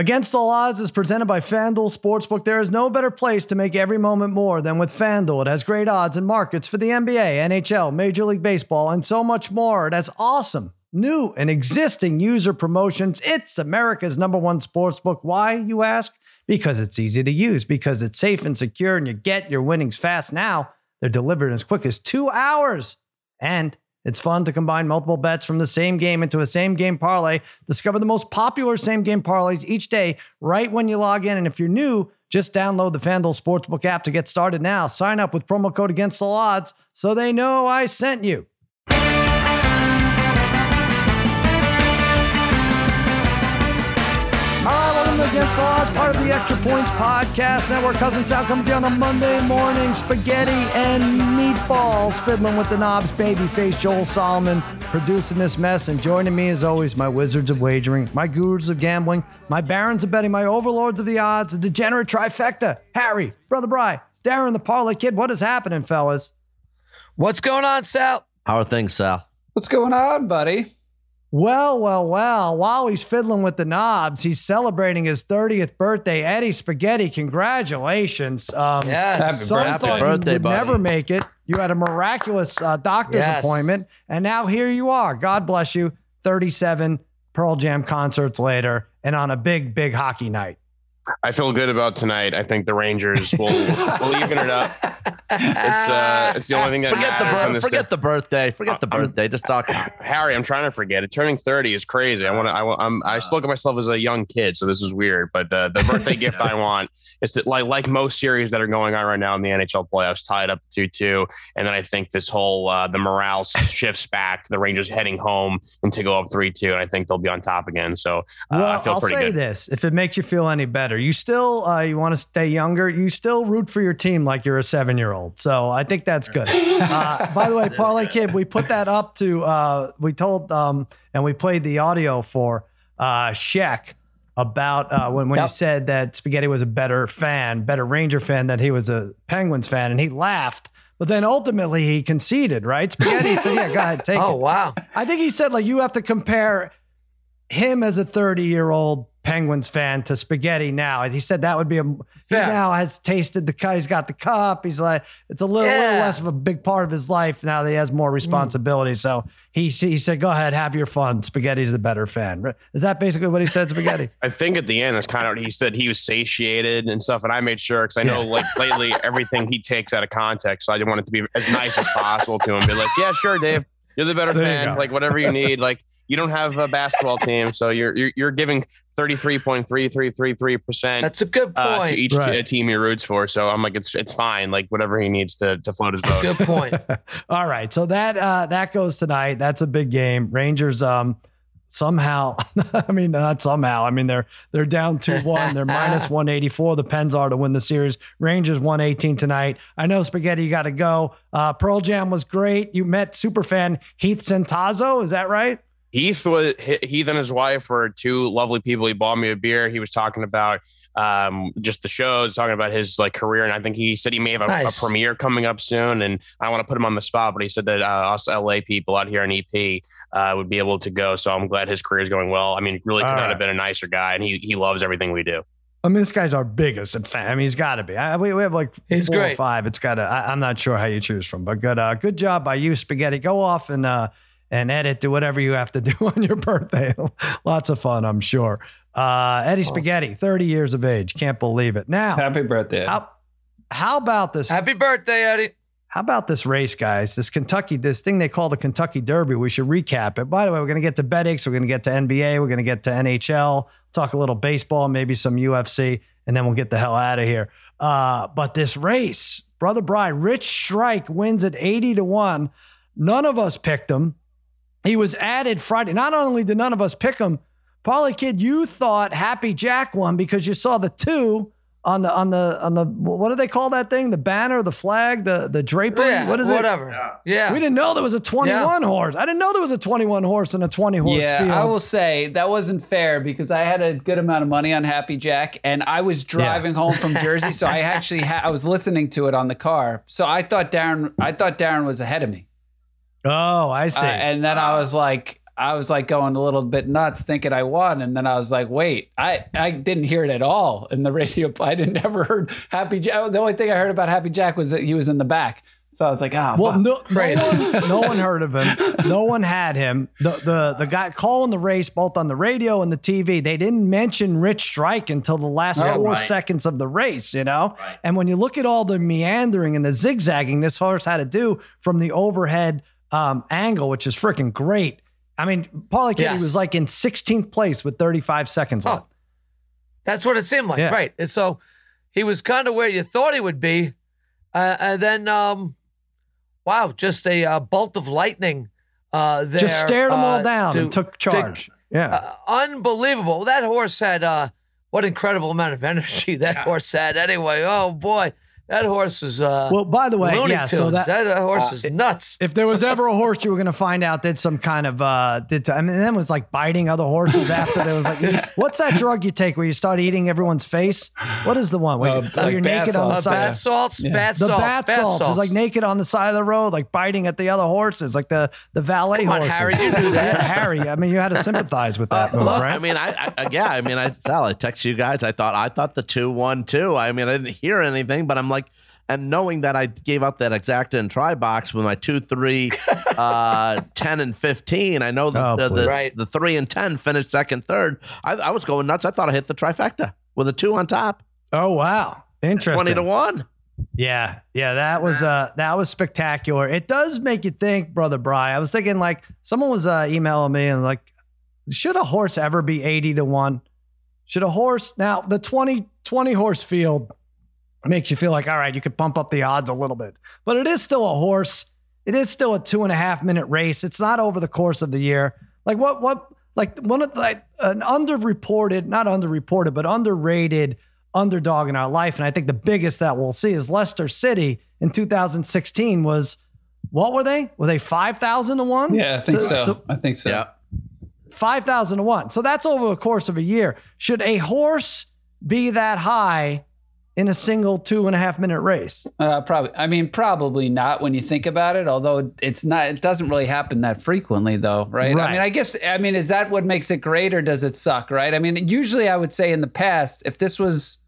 Against All Odds is presented by FanDuel Sportsbook. There is no better place to make every moment more than with FanDuel. It has great odds and markets for the NBA, NHL, Major League Baseball, and so much more. It has awesome new and existing user promotions. It's America's number one sportsbook. Why, you ask? Because it's easy to use, because it's safe and secure, and you get your winnings fast now. They're delivered in as quick as two hours. And it's fun to combine multiple bets from the same game into a same game parlay. Discover the most popular same game parlays each day right when you log in. And if you're new, just download the FanDuel Sportsbook app to get started now. Sign up with promo code against the odds so they know I sent you. Against All Odds, part of the Extra Points Podcast Network. Cousin Sal coming to you on a Monday morning. Spaghetti and meatballs, fiddling with the knobs. Babyface Joel Solomon producing this mess. And joining me, as always, my wizards of wagering, my gurus of gambling, my barons of betting, my overlords of the odds, the degenerate trifecta. Harry, Brother Bry, Darren the Parlay Kid. What is happening, fellas? What's going on, Sal? How are things, Sal? What's going on, buddy? Well, well, well, while he's fiddling with the knobs, he's celebrating his 30th birthday. Eddie Spaghetti, congratulations. Um, Yes. Happy some birthday. thought birthday, you would buddy. never make it. You had a miraculous uh, doctor's Yes. appointment, and now here you are. God bless you. 37 Pearl Jam concerts later, and on a big, big hockey night. I feel good about tonight. I think the Rangers will, will even it up. It's uh, it's the only thing that Forget matters on birth, this forget day. the birthday. Forget the I'm- birthday. Just talk. Harry, I'm trying to forget it. Turning 30 is crazy. I want to. I want. I'm. I still look at myself as a young kid, so this is weird. But uh, the birthday gift I want is that, like, like most series that are going on right now in the NHL playoffs, tied up two two, and then I think this whole uh, the morale shifts back the Rangers heading home and to go up three two, and I think they'll be on top again. So uh, Well, I feel will pretty say good. this: if it makes you feel any better, you still uh, you want to stay younger. You still root for your team like you're a seven year old. So I think that's good. Uh, by the way, Parlay Kid, we put that up to. Uh, we told um, and we played the audio for uh, Sheck about uh, when when he said that Spaghetti was a better fan, better Ranger fan, that he was a Penguins fan, and he laughed. But then ultimately he conceded, right? Spaghetti said, "Yeah, go ahead, take Oh, it." wow. I think he said like you have to compare him as a 30 year old Penguins fan to Spaghetti now. And he said that would be a he Fair. now has tasted the cup. He's got the cup. He's like it's a little, little less of a big part of his life now that he has more mm. responsibility. So he he said, "Go ahead, have your fun." Spaghetti's the better fan. Is that basically what he said, Spaghetti? I think at the end, that's kind of what he said. He was satiated and stuff, and I made sure because I know, like lately, everything he takes out of context. So I didn't want it to be as nice as possible to him. Be like, yeah, sure, Dave, you're the better There fan. Like whatever you need. Like you don't have a basketball team, so you're you're, you're giving thirty three point three three three three percent. That's a good point. Uh, to each Right. t- team he roots for, so I'm like, it's it's fine. Like whatever he needs to to float his boat. good point. All right, so that uh, that goes tonight. That's a big game. Rangers um somehow, I mean not somehow. I mean they're they're down two one. They're minus one eighty four. The Pens are to win the series. Rangers one eighteen tonight. I know Spaghetti, you got to go. Uh, Pearl Jam was great. You met superfan Heath Centazzo. Is that right? Heath was Heath and his wife were two lovely people. He bought me a beer. He was talking about um, just the shows, talking about his like career, and I think he said he may have a, Nice. a premiere coming up soon. And I don't want to put him on the spot, but he said that uh, us LA people out here in EP uh, would be able to go. So I'm glad his career is going well. I mean, really could All not right. have been a nicer guy, and he he loves everything we do. I mean, this guy's our biggest fan. I mean, he's got to be. I, we, we have like He's four or five. It's got to. I'm not sure how you choose from, but good. Uh, good job by you, Spaghetti. Go off and uh, and edit. Do whatever you have to do on your birthday. Lots of fun, I'm sure. Uh, Eddie Spaghetti, 30 years of age. Can't believe it. Now, Happy birthday. how how about this? Happy birthday, Eddie. How about this race, guys? This Kentucky, this thing they call the Kentucky Derby. We should recap it. By the way, we're going to get to betting. We're going to get to NBA. We're going to get to NHL. Talk a little baseball, maybe some UFC, and then we'll get the hell out of here. Uh, but this race, brother Brian, Rich Strike wins at eighty to one. None of us picked him. He was added Friday. Not only did none of us pick him, Parlay Kid, you thought Happy Jack won because you saw the two on the on the on the what do they call that thing? The banner, the flag, the the drapery. Yeah, what is it? whatever. Yeah. We didn't know there was a 21 horse. I didn't know there was a 21 horse and a 20 horse yeah, field. I will say that wasn't fair because I had a good amount of money on Happy Jack, and I was driving home from Jersey, so I actually ha- I was listening to it on the car. So I thought Darren, I thought Darren was ahead of me, oh, I see. Uh, and then I was like, I was like going a little bit nuts thinking I won. And then I was like, wait, I, I didn't hear it at all in the radio. I didn't ever heard Happy Jack. The only thing I heard about Happy Jack was that he was in the back. So I was like, ah, Well, fuck. no, no, one, no one heard of him. No one had him. The, the the guy calling the race, both on the radio and the TV, they didn't mention Rich Strike until the last Oh, four right. seconds of the race. You know, and when you look at all the meandering and the zigzagging this horse had to do from the overhead um, angle, which is freaking great. I mean, Paulie Kitty Yes. was like in 16th place with 35 seconds Oh. left. That's what it seemed like, Yeah. right? And so he was kind of where you thought he would be, uh, and then, um, wow, just a uh, bolt of lightning uh, there. Just stared them all uh, down to- and took to- charge. yeah. uh, unbelievable. That horse had uh, what incredible amount of energy that horse had. Anyway, oh boy, that horse was uh, well, by the way, Looney yeah. So Tunes. that, that, horse uh, is nuts. if there was ever a horse you were going to find out did some kind of uh did I mean then was like biting other horses after there was like what's that drug you take where you start eating everyone's face what is the one where, Uh, you- where like you're bath naked on the Uh, salts, side bath salts, Yeah. bath the salts, bath bath salts is like naked on the side of the road like biting at the other horses like the the valet Come on, horses Harry, you knew that. Harry I mean you had to sympathize with that Uh, move look, right I mean, I, I yeah, I mean, I Sal, I text you guys. I thought I thought the two one two. I mean, I didn't hear anything, but I'm like, and knowing that I gave out that exacta and try box with my two, three, uh, ten and fifteen. I know the Oh, the, the, Right. the three and ten finished second, third. I, I was going nuts. I thought I hit the trifecta with a two on top, oh wow interesting twenty to one. Yeah, yeah, that was uh that was spectacular. It does make you think, brother Bry. I was thinking like someone was uh, emailing me and like, should a horse ever be eighty to one? Should a horse now the 20, 20 horse field makes you feel like all right, you could bump up the odds a little bit, but it is still a horse. It is still a two and a half minute race. It's not over the course of the year. Like what what like one of the, like an underreported, not underreported, but underrated underdog in our life. And I think the biggest that we'll see is Leicester City in 2016 was what were they? Were they 5,000 to 1? yeah, I think To- so. to- I think so. Yeah. 5,000 to 1. So that's over the course of a year. Should a horse be that high in a single two and a half minute race? Uh, probably. I mean, probably not when you think about it. Although it's not. It doesn't really happen that frequently, though, right? Right. I mean, I guess. I mean, is that what makes it great, or does it suck? Right? I mean, usually I would say in the past, if this was,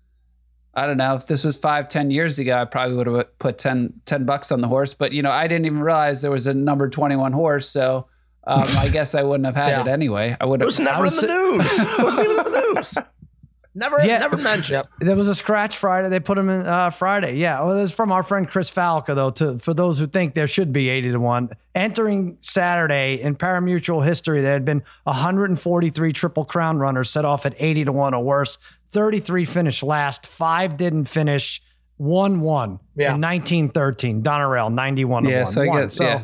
I don't know, if this was five, ten years ago, I probably would have put 10, 10 bucks on the horse. But you know, I didn't even realize there was a number twenty one horse, so. Um, I guess I wouldn't have had Yeah. it anyway. I would It have. was never was in the news. It wasn't even in the news. Never, Yeah. never mentioned. Yep. There was a scratch Friday. They put him in uh, Friday. Yeah. Well, it was from our friend Chris Fallica, though, to, for those who think there should be 80 to 1. Entering Saturday in parimutuel history, there had been 143 Triple Crown runners set off at 80 to 1 or worse. 33 finished last. Five didn't finish. One won Yeah. in 1913. Donerail, 91 to Yeah, 1. so I One. guess- so yeah.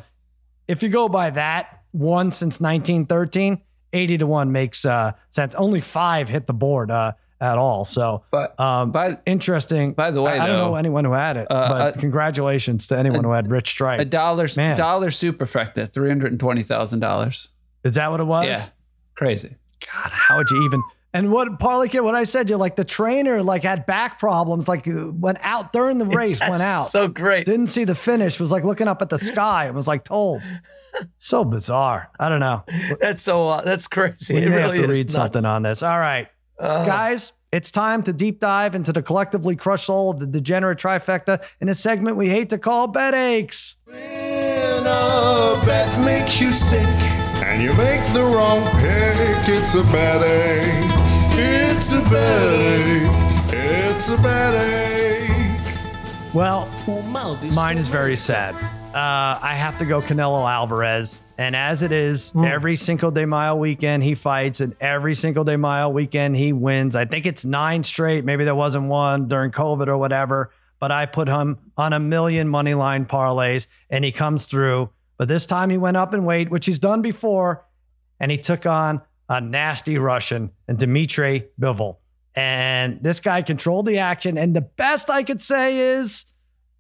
if you go by that, one since 1913, 80 to 1 makes uh, sense. Only five hit the board uh, at all. So, But um, but interesting. By the way, I, I don't though, know anyone who had it, uh, but uh, congratulations to anyone who had Rich Strike. a dollar Man. dollar superfecta, three hundred and twenty thousand dollars. Is that what it was? Yeah, crazy. God, how would you even? And what Parlay Kid, what I said, you like the trainer like had back problems, like went out during the race, That's went out, So great. didn't see the finish, was like looking up at the sky, and was like told. So bizarre. I don't know. That's so. Uh, that's crazy. We it really have to read nuts. something on this. All right. Uh, Guys, it's time to deep dive into the collectively crushed soul of the degenerate trifecta in a segment we hate to call bed aches. When a bet makes you sick and you make the wrong pick, it's a bad ache. It's a bad ache. It's a bad ache. Well, mine is very sad. Uh, I have to go Canelo Alvarez. And as it is, every Cinco de Mayo weekend he fights, and every Cinco de Mayo weekend he wins. I think it's nine straight. Maybe there wasn't one during COVID or whatever, but I put him on a million money line parlays, and he comes through. But this time he went up in weight, which he's done before, and he took on a nasty Russian and Dmitry Bivol. And this guy controlled the action. And the best I could say is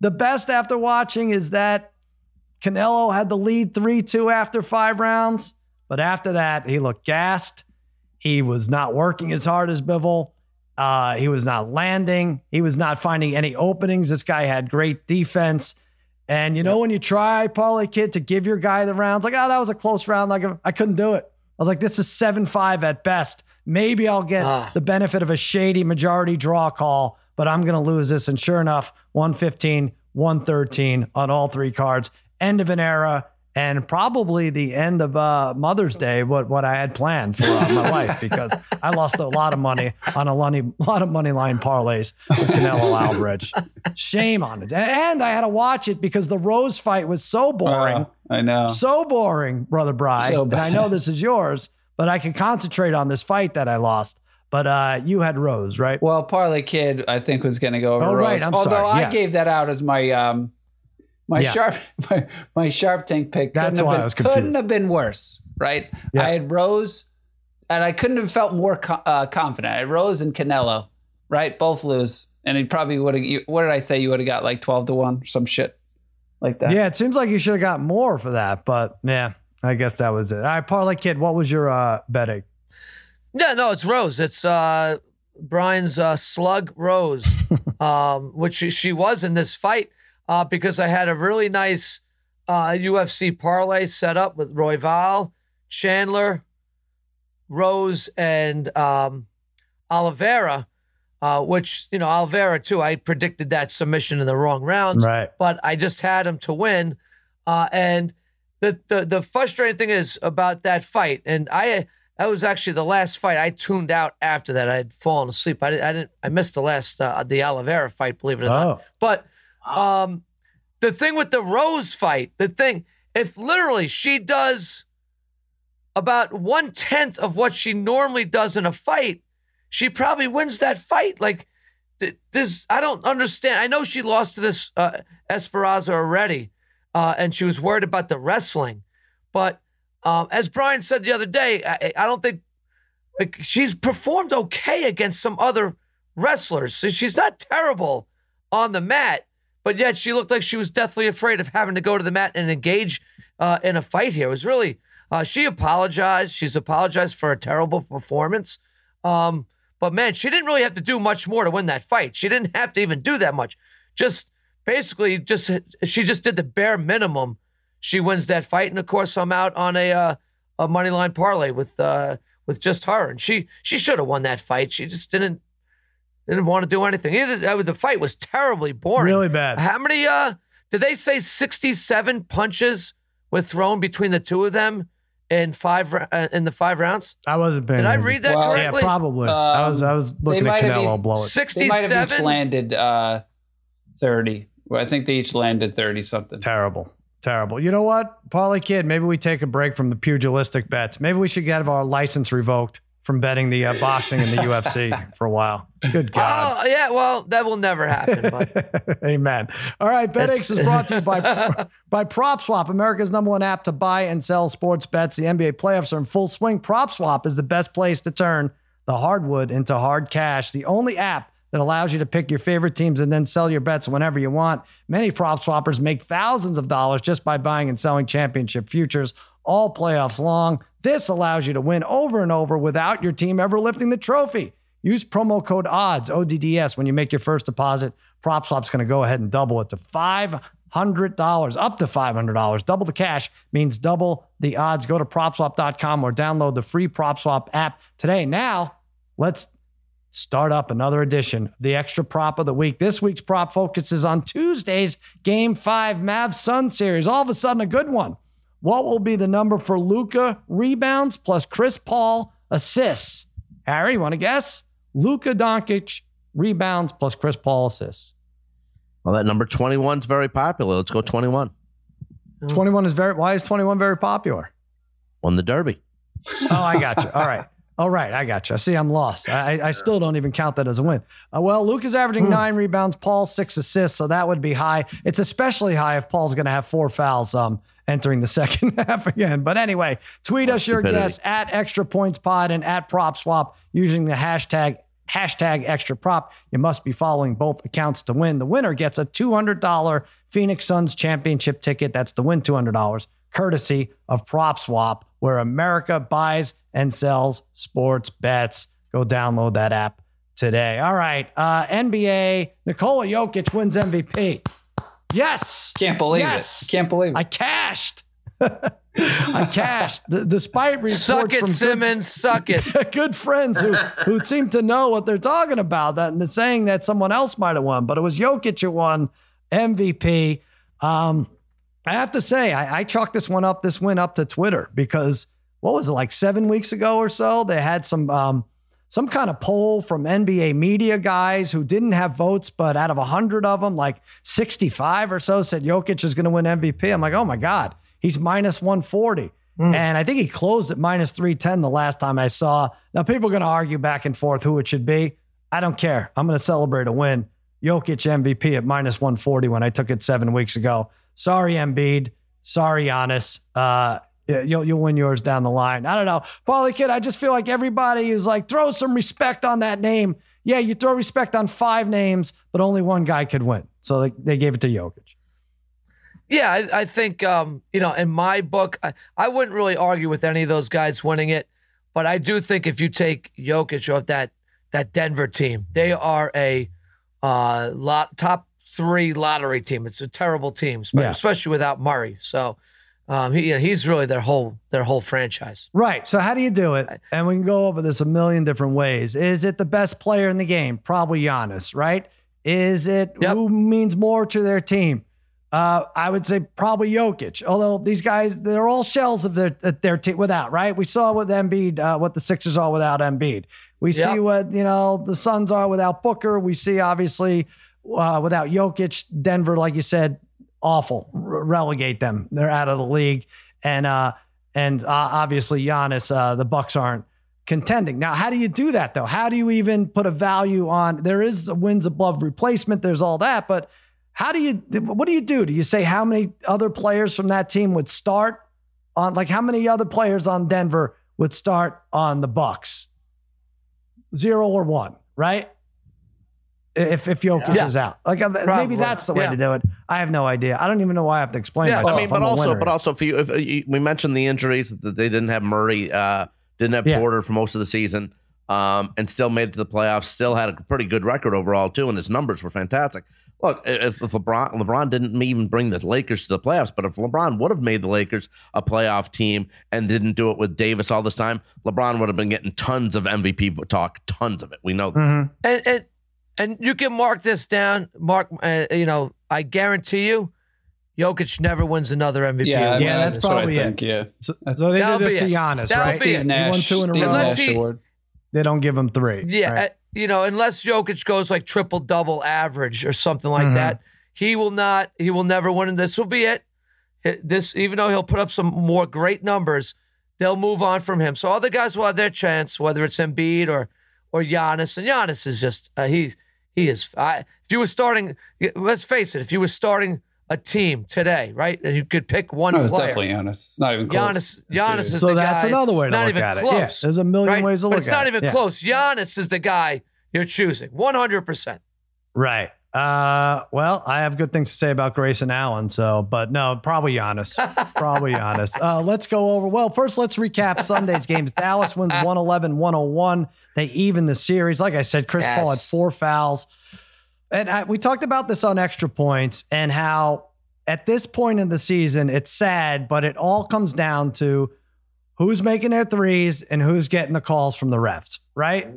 the best after watching is that Canelo had the lead 3 2 after five rounds. But after that, he looked gassed. He was not working as hard as Bivol. Uh, he was not landing. He was not finding any openings. This guy had great defense. And you know, when you try, Parlay Kid, to give your guy the rounds, like, oh, that was a close round. Like, I couldn't do it. I was like, this is 7 5 at best. Maybe I'll get Ah. the benefit of a shady majority draw call, but I'm going to lose this. And sure enough, 115, 113 on all three cards. End of an era and probably the end of uh, Mother's Day, what, what I had planned for uh, my wife, because I lost a lot of money on a money, lot of money line parlays with Canelo Alvarez. Shame on it. And I had to watch it because the Rose fight was so boring. Uh, I know. So boring, brother Bry. So and I know this is yours, but I can concentrate on this fight that I lost. But uh, you had Rose, right? Well, Parlay Kid, I think was going to go over Oh, Rose. right, I'm Although sorry, I yeah. gave that out as my um, my Yeah. sharp my, my sharp tank pick. That's couldn't have why been, I was confused. Couldn't have been worse, right? Yeah. I had Rose, and I couldn't have felt more co- uh, confident. I had Rose and Canelo, right? Both lose, and he probably would have. What did I say? You would have got like twelve to one, or some shit like that. Yeah, it seems like you should have got more for that, but yeah, I guess that was it. All right, Parlay Kid, what was your uh, betting? No, no, it's Rose. It's uh, Brian's uh, slug Rose, um, which she, she was in this fight uh, because I had a really nice uh, UFC parlay set up with Royval, Chandler, Rose, and um, Oliveira, uh, which, you know, Oliveira too, I predicted that submission in the wrong rounds Right. but I just had him to win. Uh, and the, the the frustrating thing is about that fight, and I that was actually the last fight I tuned out after that. I had fallen asleep. I didn't. I didn't. I missed the last uh, the Oliveira fight. Believe it or not. Oh, Um, the thing with the Rose fight, the thing, if literally she does about one tenth of what she normally does in a fight, she probably wins that fight. Like, th- there's, I don't understand. I know she lost to this uh, Esparza already, uh, and she was worried about the wrestling. But um, as Brian said the other day, I, I don't think like, she's performed okay against some other wrestlers. So she's not terrible on the mat, but yet she looked like she was deathly afraid of having to go to the mat and engage uh, in a fight here. It was really, uh, she apologized. She's apologized for a terrible performance. Um, but man, she didn't really have to do much more to win that fight. She didn't have to even do that much. Just basically, just she just did the bare minimum. She wins that fight, and of course, I'm out on a uh, a money line parlay with uh, with just her, and she she should have won that fight. She just didn't didn't want to do anything. Either the fight was terribly boring. really bad. How many? Uh, did they say 67 punches were thrown between the two of them in five uh, in the five rounds? I wasn't paying. Did I read that Well, Yeah, correctly? probably. I was. I was looking at might have Canelo even- blow it. They might have each 67. landed uh, thirty. Well, I think they each landed thirty something. Terrible. Terrible. You know what, Parlay Kid? Maybe we take a break from the pugilistic bets. Maybe we should get our license revoked from betting the uh, boxing and the UFC for a while. Good God. Oh yeah, well that will never happen. But Amen. All right, BetX is brought to you by by PropSwap, America's number one app to buy and sell sports bets. The NBA playoffs are in full swing. PropSwap is the best place to turn the hardwood into hard cash. The only app that allows you to pick your favorite teams and then sell your bets whenever you want. Many prop swappers make thousands of dollars just by buying and selling championship futures all playoffs long. This allows you to win over and over without your team ever lifting the trophy. Use promo code ODDS, ODDS, when you make your first deposit. PropSwap's going to go ahead and double it to $500, up to $500. Double the cash means double the odds. Go to propswap.com or download the free PropSwap app today. Now, let's start up another edition the extra prop of the week. This week's prop focuses on Tuesday's Game 5 Mavs Sun series. All of a sudden, a good one. What will be the number for Luka rebounds plus Chris Paul assists? Harry, you want to guess? Luka Doncic rebounds plus Chris Paul assists. Well, that number 21 is very popular. Let's go 21. 21 is very, why is 21 very popular? Won the Derby. Oh, I got you. All right. All right. I got you. I see, I'm lost. I, I still don't even count that as a win. Uh, well, Luke is averaging nine rebounds, Paul six assists. So that would be high. It's especially high if Paul's going to have four fouls um, entering the second half again. But anyway, tweet us your stupidity. guess at extra points pod and at prop swap using the hashtag hashtag extra prop. You must be following both accounts to win. The winner gets a $200 Phoenix Suns championship ticket. That's to win $200, courtesy of Prop Swap, where America buys and sells sports bets. Go download that app today. All right. Uh, NBA, Nikola Jokic wins MVP. Yes. Can't believe Yes. it. Can't believe it. I cashed. I cashed, d- despite reports Suck it, from good- Simmons. Suck it. good friends who who seem to know what they're talking about that and saying that someone else might have won, but it was Jokic who won MVP. Um, I have to say, I, I chalked this one up, this win up to Twitter because what was it like seven weeks ago or so? They had some um, some kind of poll from NBA media guys who didn't have votes, but out of hundred of them, like sixty five or so said Jokic is going to win MVP. I'm like, oh my god, he's minus one forty. And I think he closed at minus 310 the last time I saw. Now, people are going to argue back and forth who it should be. I don't care. I'm going to celebrate a win. Jokic MVP at minus 140 when I took it seven weeks ago. Sorry, Embiid. Sorry, Giannis. Uh, yeah, you'll, you'll win yours down the line. I don't know. Parlay Kid, I just feel like everybody is like, throw some respect on that name. Yeah, you throw respect on five names, but only one guy could win. So they, they gave it to Jokic. Yeah, I, I think um, you know, in my book, I, I wouldn't really argue with any of those guys winning it, but I do think if you take Jokic off that that Denver team, they are a uh, lot top three lottery team. It's a terrible team, spe- Yeah. especially without Murray. So um, he, you know, he's really their whole their whole franchise. Right. So how do you do it? And we can go over this a million different ways. Is it the best player in the game? Probably Giannis, right? Is it Yep. who means more to their team? Uh, I would say probably Jokic. Although these guys, they're all shells of their their team without, right? We saw with Embiid, uh, what the Sixers are without Embiid. We see what you know the Suns are without Booker. We see obviously uh, without Jokic, Denver, like you said, awful. Relegate them. They're out of the league. And uh, and uh, obviously Giannis, uh, the Bucks aren't contending. Now, how do you do that though? How do you even put a value on? There is wins above replacement. There's all that, but how do you? What do you do? Do you say how many other players from that team would start on? Like how many other players on Denver would start on the Bucks? Zero or one, right? If if Jokic Yeah. is out, like uh, maybe that's the way Yeah. to do it. I have no idea. I don't even know why I have to explain Yeah, myself. I mean, but I'm also, but also for you, if uh, you, we mentioned the injuries that they didn't have Murray, uh, didn't have Yeah. Porter for most of the season, um, and still made it to the playoffs. Still had a pretty good record overall too, and his numbers were fantastic. Look, if, if LeBron LeBron didn't even bring the Lakers to the playoffs, but if LeBron would have made the Lakers a playoff team and didn't do it with Davis all this time, LeBron would have been getting tons of MVP talk, tons of it. We know that. Mhm. And and and you can mark this down. Mark, uh, you know, I guarantee you, Jokic never wins another MVP. Yeah, I mean, Yeah, that's what I probably it. think, Yeah. So, so they That'll did this be to it. Giannis, That'll right? be Steve it. Nash. won two in a Steve row. Unless he- award. They don't give him three. Yeah, right? uh, you know, unless Jokic goes like triple double average or something like Mhm. that, he will not. He will never win. And this will be it. It- This, even though he'll put up some more great numbers, they'll move on from him. So other guys will have their chance, whether it's Embiid or or Giannis. And Giannis is just uh, he he is. I, if you were starting, let's face it, if you were starting a team today, right, and you could pick one No, it's player, definitely Giannis. It's not even close. Giannis, Giannis is So the that's guy. another way to not look even at it. Yeah, there's a million right? ways to but look at it. it's not even Yeah. close. Giannis is the guy you're choosing, 100. percent Right. Uh, well, I have good things to say about Grayson Allen. So, but no, probably Giannis. probably Giannis. Uh, let's go over. Well, first, let's recap Sunday's games. Dallas wins 111 101. They even the series. Like I said, Chris Paul had four fouls. And I, we talked about this on extra points and how at this point in the season, it's sad, but it all comes down to who's making their threes and who's getting the calls from the refs, right?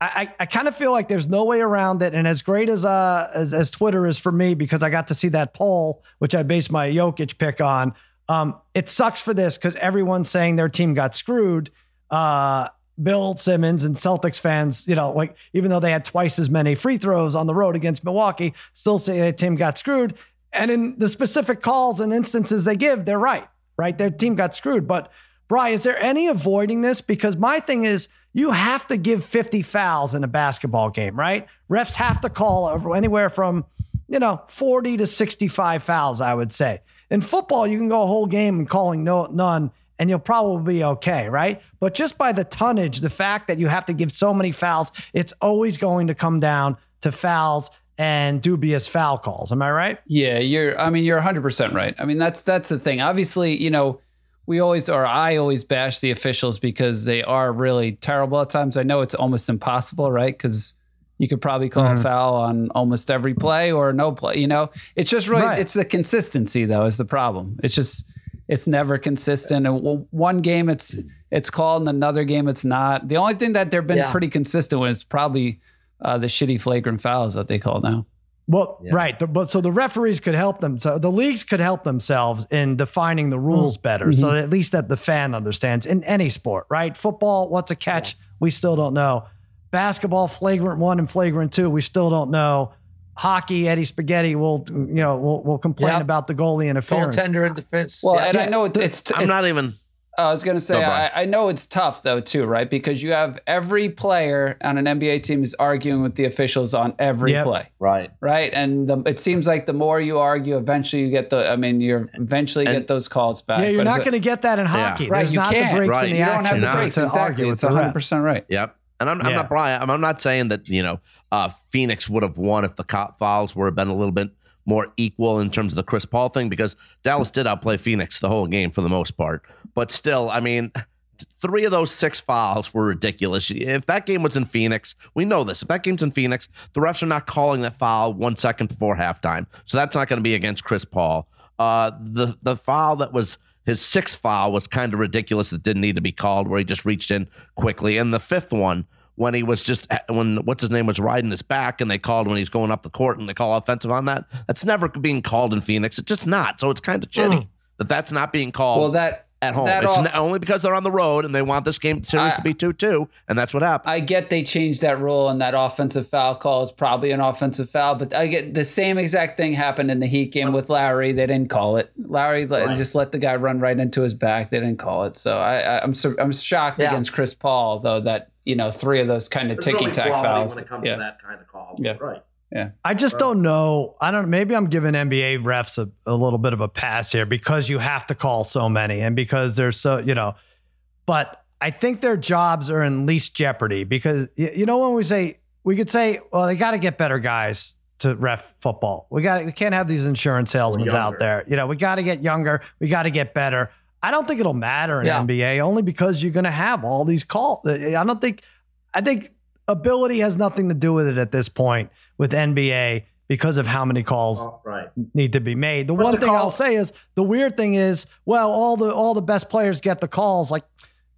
I, I, I kind of feel like there's no way around it. And as great as uh as, as Twitter is for me, because I got to see that poll, which I based my Jokic pick on, um, it sucks for this because everyone's saying their team got screwed. Uh Bill Simmons and Celtics fans, you know, like even though they had twice as many free throws on the road against Milwaukee, still say their team got screwed. And in the specific calls and instances they give, they're right, right? Their team got screwed. But Bry, is there any avoiding this? Because my thing is, you have to give 50 fouls in a basketball game, right? Refs have to call over anywhere from, you know, 40 to 65 fouls, I would say. In football, you can go a whole game and calling no none, and you'll probably be okay, right? But just by the tonnage, the fact that you have to give so many fouls, it's always going to come down to fouls and dubious foul calls. Am I right? Yeah, you're. I mean, you're 100 percent right. I mean, that's that's the thing. Obviously, you know, we always or I always bash the officials because they are really terrible at times. I know it's almost impossible, right? Because you could probably call a mm-hmm. foul on almost every play or no play. You know, it's just really Right. it's the consistency though is the problem. It's just it's never consistent. And one game it's it's called, and another game it's not. The only thing that they've been Yeah. pretty consistent with is probably uh, the shitty flagrant fouls that they call now. Well, Yeah. right. The, but so the referees could help them. So the leagues could help themselves in defining the rules better. So at least that the fan understands in any sport, right? Football, what's a catch? We still don't know. Basketball, flagrant one and flagrant two, we still don't know. Hockey, Eddie Spaghetti will, you know, will will complain Yep. about the goalie interference. Goaltender interference. Well, Yeah. and I know it, it's I'm it's not even. Oh, I was going to say, Go, I, I know it's tough though too, right? Because you have every player on an NBA team is arguing with the officials on every Yep. play, Right. right? And the, it seems like the more you argue, eventually you get the. I mean, you're eventually And- get those calls back. yeah, you're But not going to get that in hockey. right. There's You not can't. the breaks Right. in the You don't have the breaks. to Exactly. argue It's 100 percent right. Yep. And I'm, I'm not Brian. I'm, not saying that you know uh, Phoenix would have won if the cop fouls were been a little bit more equal in terms of the Chris Paul thing because Dallas did outplay Phoenix the whole game for the most part. But still, I mean, three of those six fouls were ridiculous. If that game was in Phoenix, we know this. If that game's in Phoenix, the refs are not calling that foul one second before halftime, so that's not going to be against Chris Paul. Uh, the the foul that was his sixth foul was kind of ridiculous. That didn't need to be called, where he just reached in quickly. And the fifth one, when he was just when what's his name was riding his back, and they called when he's going up the court, and they call offensive on that. That's never being called in Phoenix. It's just not. So it's kind of shitty hmm. that that's not being called Well, that at home. that It's off- n- only because they're on the road and they want this game series I- to be two two, and that's what happened. I get they changed that rule and that offensive foul call is probably an offensive foul, but I get the same exact thing happened in the Heat game with Lowry. They didn't call it. Lowry let, just let the guy run right into his back. They didn't call it. So I, I, I'm sur- I'm shocked Yeah. against Chris Paul though that you know three of those kind of ticky tack fouls. yeah. that kind of call. Yeah. Right. I just don't know. I don't. Maybe I'm giving NBA refs a, a little bit of a pass here because you have to call so many and because they're so you know. But I think their jobs are in least jeopardy because you know when we say we could say, well, they got to get better guys to ref football. We got we can't have these insurance salesmen out there. You know, we got to get younger. We got to get better. I don't think it'll matter in Yeah. NBA only because you're going to have all these calls. I don't think. I think ability has nothing to do with it at this point with NBA because of how many calls right. need to be made. The But one the thing call- I'll say is the weird thing is, well, all the all the best players get the calls. Like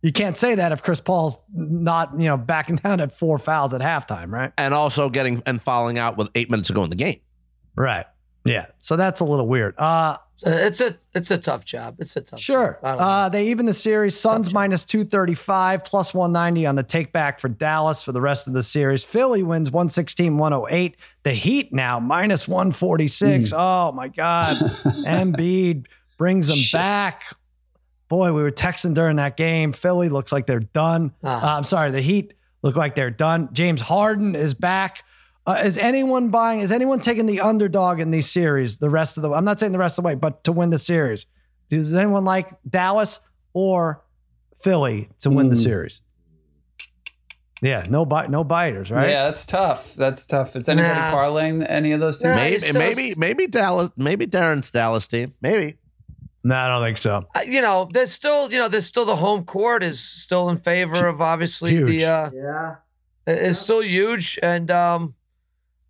you can't say that if Chris Paul's not, you know, backing down at four fouls at halftime, right? And also getting and falling out with eight minutes to go in the game. Right. Yeah. So that's a little weird. Uh So it's a it's a tough job. It's a tough. Sure. Job. I. Uh, they even the series. Suns minus 235, plus 190 on the take back for Dallas for the rest of the series. Philly wins 116, 108. The Heat now minus 146. Oh, my God. Embiid brings them back. Boy, we were texting during that game. Philly looks like they're done. Ah. Uh, I'm sorry. The Heat look like they're done. James Harden is back. Uh, is anyone buying? Is anyone taking the underdog in these series? The rest of the, I'm not saying the rest of the way, but to win the series. Does anyone like Dallas or Philly to win the Mm. series? Yeah, no bite, no biters, right? Yeah, that's tough. That's tough. Is anybody Nah. parlaying any of those teams? Nah. Maybe, it's still- maybe, maybe Dallas, maybe Darren's Dallas team. Maybe. No, I don't think so. Uh, you know, there's still you know there's still the home court is still in favor of obviously Huge. the uh, Yeah. it's still huge and um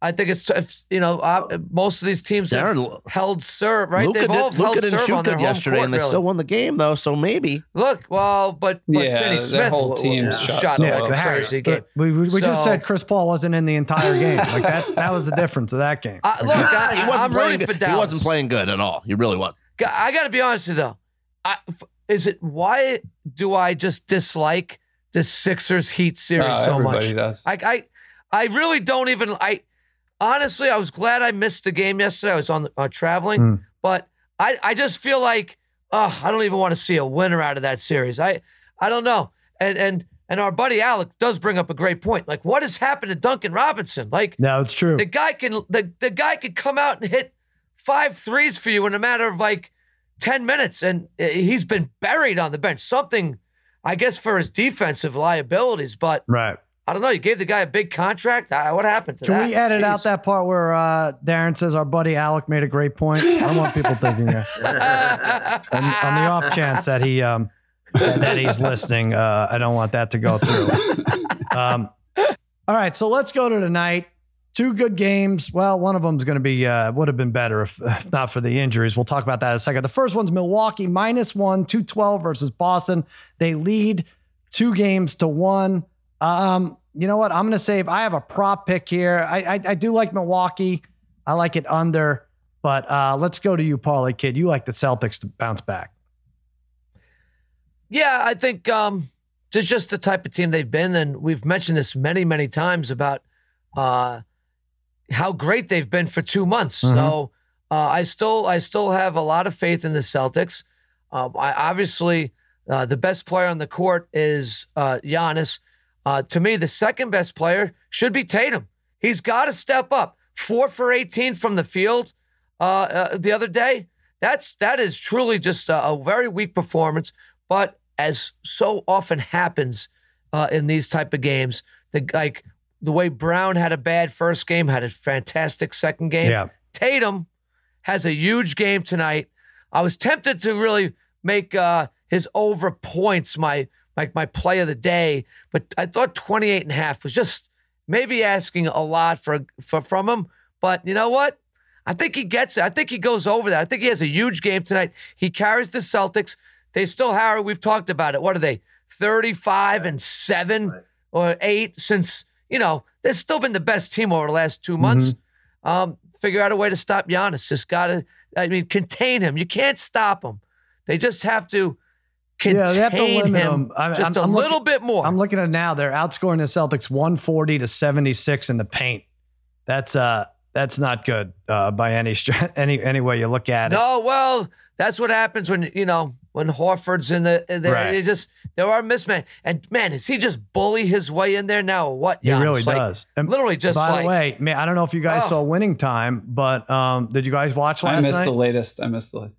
I think it's, it's you know uh, most of these teams have Darren, held serve right Luka they've all did, Luka held didn't serve shoot on their good home yesterday, court and they really. still won the game though. So maybe. Look, well, but but Yeah, Finney Smith whole team w- shot shot so like well. a Harry, crazy game. We, we, we just said Chris Paul wasn't in the entire game. Like that's that was the difference of that game. I, look, I, he wasn't I'm playing. rooting for. Dallas. He wasn't playing good at all. He really wasn't. I got to be honest with you though. I, f- is it why do I just dislike the Sixers Heat series No, so much? does. I, I I really don't even. I honestly, I was glad I missed the game yesterday. I was on the, uh, traveling, Hmm. but I I just feel like oh, I don't even want to see a winner out of that series. I I don't know. And and and our buddy Alec does bring up a great point. Like, what has happened to Duncan Robinson? Like, No, it's true. the guy can the, the guy could come out and hit five threes for you in a matter of like 10 minutes and uh, he's been buried on the bench something i guess for his defensive liabilities but Right. I don't know you gave the guy a big contract uh, what happened to Can that Can we edit out that part where uh, Darren says our buddy Alec made a great point? I don't want people thinking that. on, on the off chance that he um that, that he's listening, uh, I don't want that to go through. Um, all right, so let's go to tonight. two good games. Well, one of them's going to be uh, would have been better if, if not for the injuries. We'll talk about that in a second. The first one's Milwaukee minus one, two twelve versus Boston. They lead two games to one. Um, you know what? I'm going to say I have a prop pick here. I, I I do like Milwaukee. I like it under, but uh, let's go to you, Parlay Kid. You like the Celtics to bounce back. Yeah, I think um, it's just the type of team they've been, and we've mentioned this many, many times about uh, how great they've been for two months. Mhm. So uh, I still, I still have a lot of faith in the Celtics. Um, I obviously uh, the best player on the court is uh, Giannis. Uh, to me, the second best player should be Tatum. He's got to step up. Four for 18 from the field uh, uh, the other day. That's that is truly just a, a very weak performance. But as so often happens uh, in these type of games, the like the way Brown had a bad first game, had a fantastic second game. Yeah. Tatum has a huge game tonight. I was tempted to really make uh, his over points my like my play of the day, but I thought 28 and a half was just maybe asking a lot for, for from him. But you know what? I think he gets it. I think he goes over that. I think he has a huge game tonight. He carries the Celtics. They still, Harry, we've talked about it. What are they? 35 and 7 or 8 since, you know, they've still been the best team over the last two months. Um, figure out a way to stop Giannis. Just got to, I mean, contain him. You can't stop him. They just have to Yeah, they have to limit him him. I- just I'm- a I'm little looking- bit more. I'm looking at it now. They're outscoring the Celtics 140 to 76 in the paint. That's uh that's not good uh, by any stra- any any way you look at it. No, well, that's what happens when you know when Horford's in the in there. Right. You just there are mismatch. And man, is he just bully his way in there now? Or what? He Giannis? really Like, does. And Literally just by like the way, man, I don't know if you guys Oh. saw Winning Time, but um, did you guys watch last night? I missed night? the latest. I missed the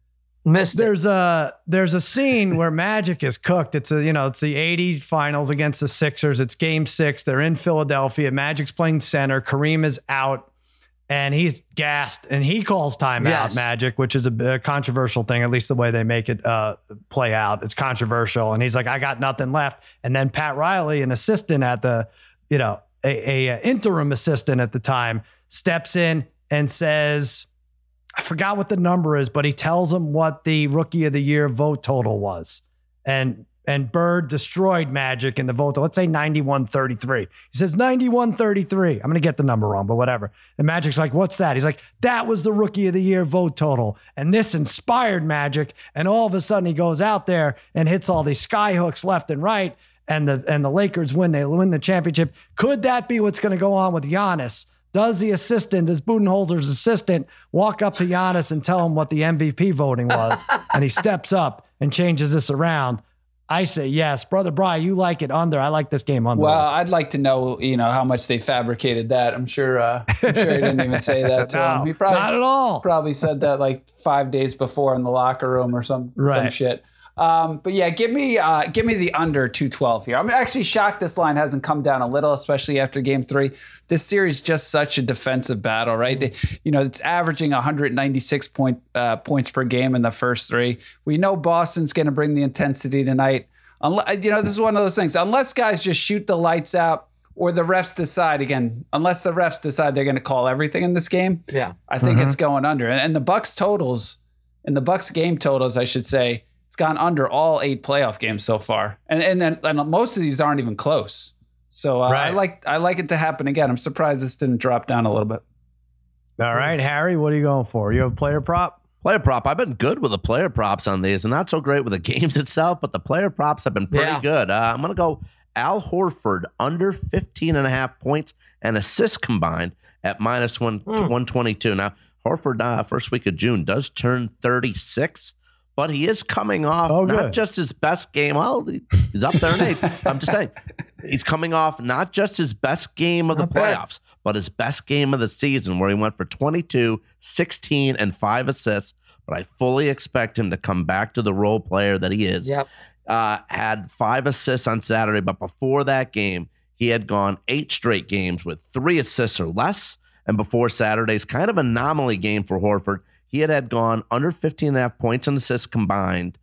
missed it. There's a there's a scene where Magic is cooked. It's a you know it's the '80 finals against the Sixers. It's Game Six. They're in Philadelphia. Magic's playing center. Kareem is out, and he's gassed. And he calls timeout. Yes. Magic, which is a, bit- controversial thing, at least the way they make it uh, play out. It's controversial. And he's like, I got nothing left. And then Pat Riley, an assistant at the you know a, a interim assistant at the time, steps in and says. I forgot what the number is, but he tells him what the rookie of the year vote total was. And and Bird destroyed Magic in the vote. Let's say 91-33. He says 91-33. I'm going to get the number wrong, but whatever. And Magic's like, what's that? He's like, that was the rookie of the year vote total. And this inspired Magic. And all of a sudden he goes out there and hits all these sky hooks left and right. And the and the Lakers win. They win the championship. Could that be what's going to go on with Giannis? Does the assistant, does Budenholzer's assistant, walk up to Giannis and tell him what the MVP voting was? and he steps up and changes this around. I say yes, brother Brian. You like it under? I like this game under. Well, I'd like to know, you know, how much they fabricated that. I'm sure. Uh, I'm sure he didn't even say that to No, him. He probably not at all. probably said that like five days before in the locker room or some some shit. Um, but yeah, give me uh, give me the under two twelve here. I'm actually shocked this line hasn't come down a little, especially after Game Three. This series just such a defensive battle, right? They- you know, it's averaging 196 point uh, points per game in the first three. We know Boston's going to bring the intensity tonight. Unless, you know, this is one of those things. Unless guys just shoot the lights out, or the refs decide again. Unless the refs decide they're going to call everything in this game, yeah. I think it's going under. And, and the Bucks totals, and the Bucks game totals, I should say, it's gone under all eight playoff games so far. And and then and most of these aren't even close. So uh, I like I like it to happen again. I'm surprised this didn't drop down a little bit. All right, Harry, what are you going for? You have a player prop? Player prop. I've been good with the player props on these, and not so great with the games itself, but the player props have been pretty Yeah. good. Uh, I'm going to go Al Horford under 15 and a half points and assists combined at minus one, 122. Now, Horford, uh, first week of June, does turn 36, but he is coming off Oh, not just his best game. Well, he- he's up there in age. I'm just saying. He's coming off not just his best game of the Not bad. playoffs, but his best game of the season, where he went for 22, 16, and five assists. But I fully expect him to come back to the role player that he is. Yep. Uh, had five assists on Saturday, but before that game, he had gone eight straight games with three assists or less. And before Saturday's kind of anomaly game for Horford, he had had gone under 15 and a half points and assists combined,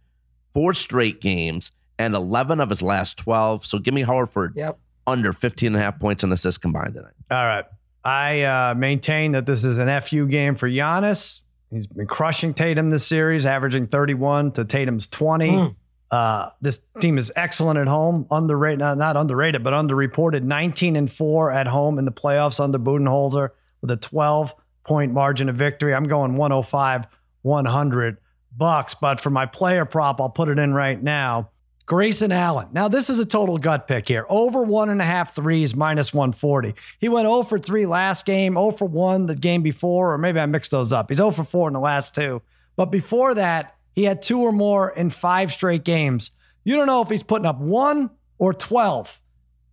four straight games, and 11 of his last 12. So give me Horford Yep. under 15 and a half points and assists combined tonight. All right. I uh, maintain that this is an FU game for Giannis. He's been crushing Tatum this series, averaging 31 to Tatum's 20. Mm. Uh, this team is excellent at home, underrated, not, not underrated, but underreported. 19 and four at home in the playoffs under Budenholzer with a 12 point margin of victory. I'm going 105, 100 bucks. But for my player prop, I'll put it in right now. Grayson Allen. Now, this is a total gut pick here. Over one and a half threes, minus 140. He went 0 for 3 last game, 0 for 1 the game before, or maybe I mixed those up. He's 0 for 4 in the last two. But before that, he had two or more in five straight games. You don't know if he's putting up one or 12.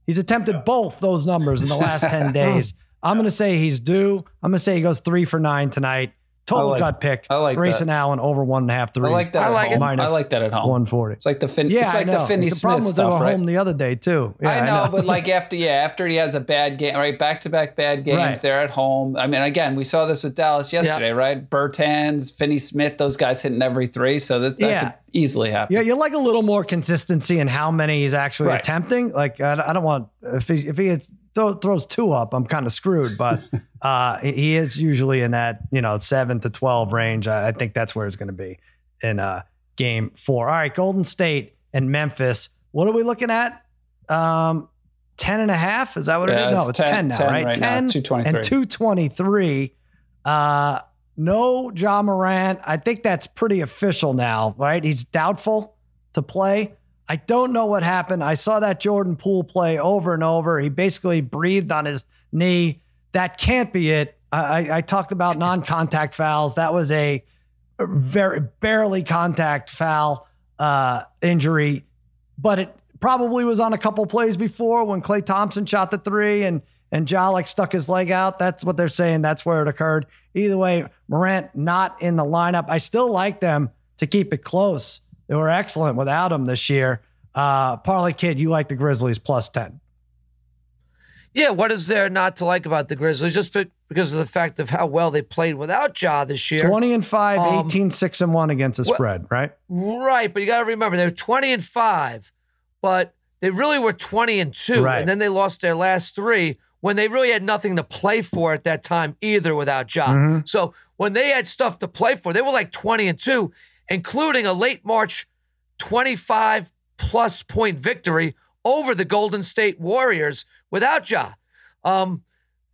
He's attempted both those numbers in the last 10 days. I'm going to say he's due. I'm going to say he goes three for nine tonight. Total I like- gut pick. I like Grayson Allen over one and a half threes. I like that. I like it. Minus I like that at home. 140. It's like the fin- Yeah, it's like I the know. Finney the Smith problem was they stuff, were right? home the other day too. Yeah, I, know, but like after yeah, after he has a bad game, right? Back to back bad games. Right. They're at home. I mean, again, we saw this with Dallas yesterday, right? Bertans, Finney Smith, those guys hitting every three, so that, that Yeah. could easily happen. yeah, you like a little more consistency in how many he's actually Right. attempting. Like I, I don't want if he if he hits, throw, throws two up, I'm kind of screwed. But uh, he- is usually in that you know seven to twelve range. I, I think that's where it's going to be in uh, game four. All right, Golden State and Memphis. What are we looking at? Um, 10 and a half? Is that what Yeah, it is? No, it's it's 10 10, now, 10 right? right now, 10 223. and 223. Uh, no Ja Morant. I think that's pretty official now, right? He's doubtful to play. I don't know what happened. I saw that Jordan Poole play over and over. He basically breathed on his knee. That can't be it. I, I, talked about non-contact fouls. That was a very barely contact foul uh, injury, but it probably was on a couple plays before when Klay Thompson shot the three and and Ja like stuck his leg out. That's what they're saying. That's where it occurred. Either way, Morant not in the lineup. I still like them to keep it close. They were excellent without him this year. Uh, Parlay Kid, you like the Grizzlies plus ten. Yeah, what is there not to like about the Grizzlies? Just because of the fact of how well they played without Ja this year. 20 and 5, Um, 18, 6 and 1 against the what- spread, right? Right, but you got to remember they were 20 and 5, but they really were 20 and 2 Right. and then they lost their last 3 when they really had nothing to play for at that time either without Ja. Mhm. So, when they had stuff to play for, they were like 20 and 2, including a late March 25 plus point victory over the Golden State Warriors without Ja. Um,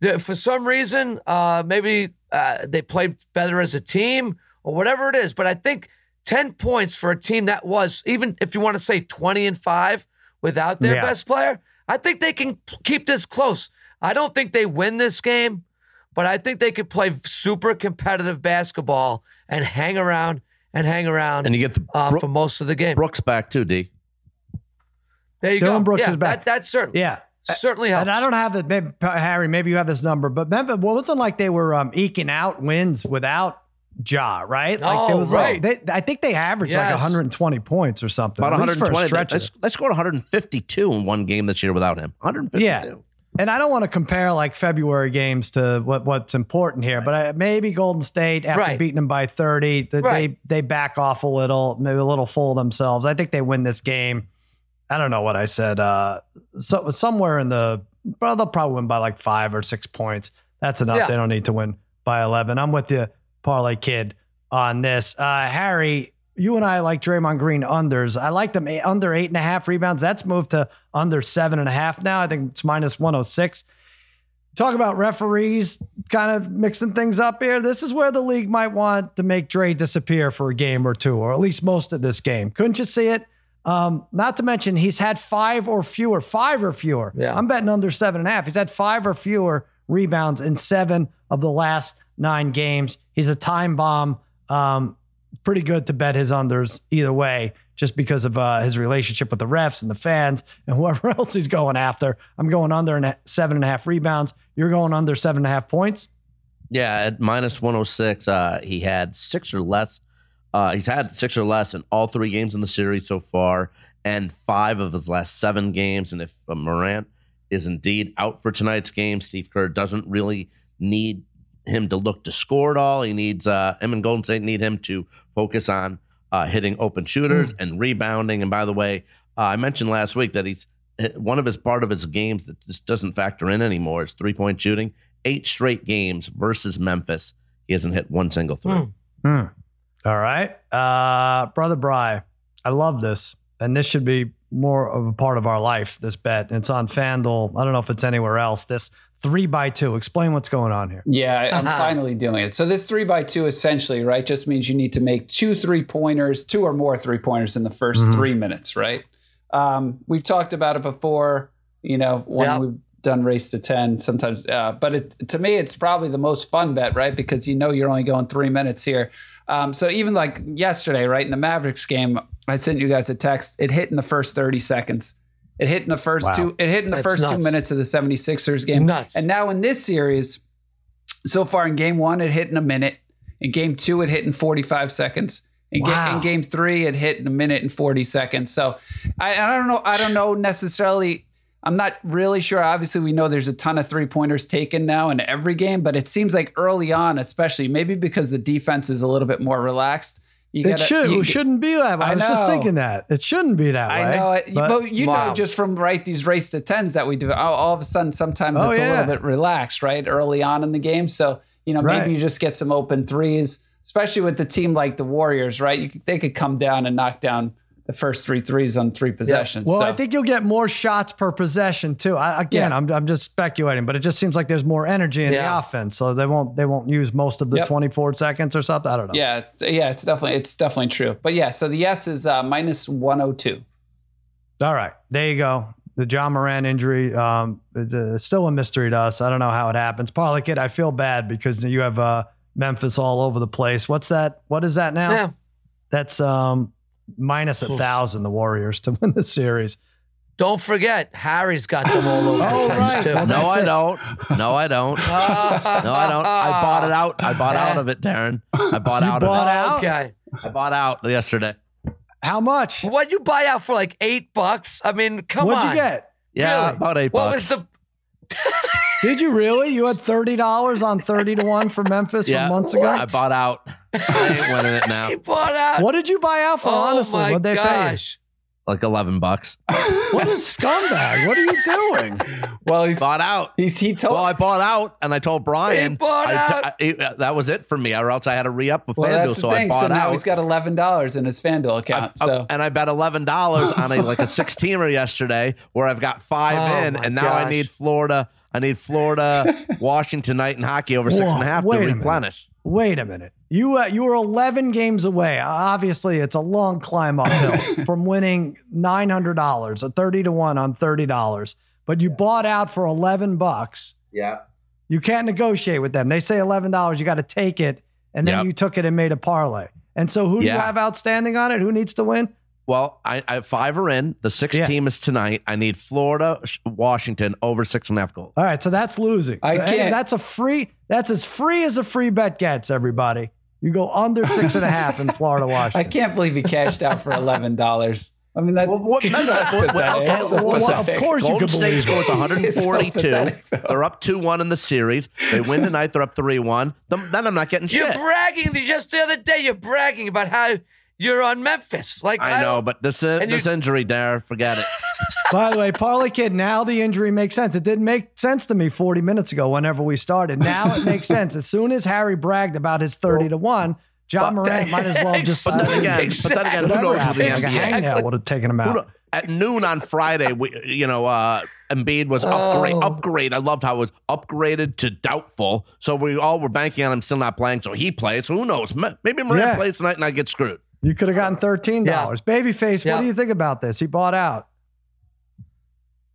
the, for some reason, uh, maybe uh, they played better as a team or whatever it is. But I think 10 points for a team that was, even if you want to say 20 and 5 without their Yeah. best player, I think they can keep this close. I don't think they win this game, but I think they could play super competitive basketball and hang around and hang around And you get the uh, Brook- for most of the game. Brooks back too, D. there you Dillon go. Brooks yeah, is back. That, that certainly, Yeah. certainly helps. And I don't have the maybe, Harry. Maybe you have this number, but Memphis. Well, it wasn't like they were um, eking out wins without Ja, right? like No, there was right. Like, they, I think they averaged like 120 points or something. About at least 120. stretch They, of they, it. they 152 in one game this year without him. 152. Yeah. And I don't want to compare like February games to what what's important here, but I, maybe Golden State after Right. beating them by 30, that Right. they they back off a little, maybe a little full of themselves. I think they win this game. I don't know what I said. Uh, so somewhere in the, well, they'll probably win by like five or six points. That's enough. Yeah. They don't need to win by 11. I'm with you, Parlay Kid, on this. Uh, Harry, you and I like Draymond Green unders. I like them under eight and a half rebounds. That's moved to under seven and a half now. I think it's minus 106. Talk about referees kind of mixing things up here. This is where the league might want to make Dre disappear for a game or two, or at least most of this game. Couldn't you see it? Um, not to mention he's had five or fewer, five or fewer. Yeah. I'm betting under seven and a half. He's had five or fewer rebounds in seven of the last nine games. He's a time bomb. Um, pretty good to bet his unders either way, just because of uh, his relationship with the refs and the fans and whoever else he's going after. I'm going under and seven and a half rebounds. You're going under seven and a half points. Yeah, at minus 106, uh, he had six or less. Uh, he's had six or less in all three games in the series so far, and five of his last seven games. And if uh, Morant is indeed out for tonight's game, Steve Kerr doesn't really need him to look to score at all. He needs uh, him and Golden State need him to focus on uh, hitting open shooters and rebounding. And by the way, uh, I mentioned last week that he's one of his part of his games that just doesn't factor in anymore is three point shooting. eight straight games versus Memphis, he hasn't hit one single three. Hmm. Hmm. All right. Uh, Brother Bry, I love this. And this should be more of a part of our life, this bet. It's on FanDuel. I don't know if it's anywhere else. This three by two. Explain what's going on here. Yeah, I- I'm finally doing it. So this three by two essentially, right, just means you need to make two three pointers, two or more three pointers in the 1st Mhm. three minutes, right? Um, we've talked about it before. You know, when Yep. we've done race to ten, sometimes. Uh, but it, to me, it's probably the most fun bet, right? Because you know you're only going three minutes here. Um, so even like yesterday, right in the Mavericks game, I sent you guys a text. It hit in the first 30 seconds. It hit in the first Wow. two. It hit in the That's first two minutes of the 76ers game. Nuts. And now in this series, so far in game one, it hit in a minute. In game two, it hit in 45 seconds. In, ga- in game three, it hit in a minute and 40 seconds. So I, I don't know. I don't know necessarily. I'm not really sure. Obviously, we know there's a ton of three pointers taken now in every game, but it seems like early on, especially maybe because the defense is a little bit more relaxed. You It gotta- should you- it shouldn't be that way. I, I was just thinking that. It shouldn't be that way. I know it, but- but, you Wow. know just from right these race to tens that we do. All, all of a sudden, sometimes Oh, it's a little bit relaxed, right, early on in the game. So you know Right. maybe you just get some open threes, especially with the team like the Warriors, right? You, they could come down and knock down the first three threes on three possessions. Well, so. I think you'll get more shots per possession too. I, again, Yeah. I'm I'm just speculating, but it just seems like there's more energy in the offense, so they won't they won't use most of the Yep. 24 seconds or something. I don't know. yeah, it's- yeah, it's definitely it's definitely true. But yeah, so the yes is uh, minus one hundred two. All right, there you go. The Ja Morant injury um, is uh, still a mystery to us. I don't know how it happens. Parlay kid, I feel bad because you have uh, Memphis all over the place. What's that? What is that now? Yeah. That's um, minus a thousand. The Warriors to win the series. Don't forget, Harry's got them all over Oh, the place right. too. Well, No, I it. don't. No, I don't. No, I don't. I bought it out. I bought out of it, Darren. I bought You out bought of out? Okay. I bought out yesterday. How much? What'd you buy out for like eight bucks? I mean, come on. What'd you get? Yeah, Really? about eight What bucks. was the Did you really? You had thirty dollars on thirty to one for Memphis yeah, from months ago. I bought out. I ain't winning it now. he bought out? What did you buy out for? oh honestly, my what they pay? gosh. Like eleven bucks. What a scumbag! What are you doing? Well, he's, Bought out. he he told Well, I bought out, and I told Brian He bought I- out. I- it- that was it for me, or else I had to re up with well, FanDuel. that's the So I thing. bought So now out. he's got eleven dollars in his FanDuel account. I- so and I bet eleven dollars on a like a six teamer yesterday, where I've got five Oh, in, and now I need Florida. I need Florida, Washington night in hockey over six and a half to wait a replenish. Wait a minute. You uh, you were eleven games away. Obviously, it's a long climb uphill from winning nine hundred dollars, a thirty to one on thirty dollars. But you bought out for eleven bucks. Yeah. You can't negotiate with them. They say eleven dollars. You got to take it, and then Yep. you took it and made a parlay. And so, who do you have outstanding on it? Who needs to win? Well, I, I five are in. The six Yeah. team is tonight. I need Florida, Sh- Washington over six and a half goals. All right, so that's losing. I So, hey, can't- that's a free. That's as free as a free bet gets. Everybody, you go under six and a half in Florida, Washington. I Washington. can't believe he cashed out for eleven dollars. I mean that. Well, what, no, no, that's what- what- pathetic. okay, It's well, listen, of course you Golden could State believe scores it. 142. It's so pathetic, though. They're up 2 1 in the series. They win tonight. They're up 3 1. Then I'm not getting shit. You're shit. bragging. Just the other day, you're bragging about how you're on Memphis. Like I know, but this uh, this injury, Dare, forget it. By the way, Parlay Kid, now the injury makes sense. It didn't make sense to me 40 minutes ago whenever we started. Now it makes sense. As soon as Harry bragged about his 30 to 1, John But- Morant might as well just But then again, but then again, who knows with happened, the like a NBA? hangnail would have taken him out. At noon on Friday, we, you know, uh, Embiid was upgrade, Oh. upgrade. I loved how it was upgraded to doubtful. So we all were banking on him still not playing. So he plays. Who knows? Maybe Morant Yeah. plays tonight and I get screwed. You could have gotten $13. Babyface, Yeah. what do you think about this? He bought out.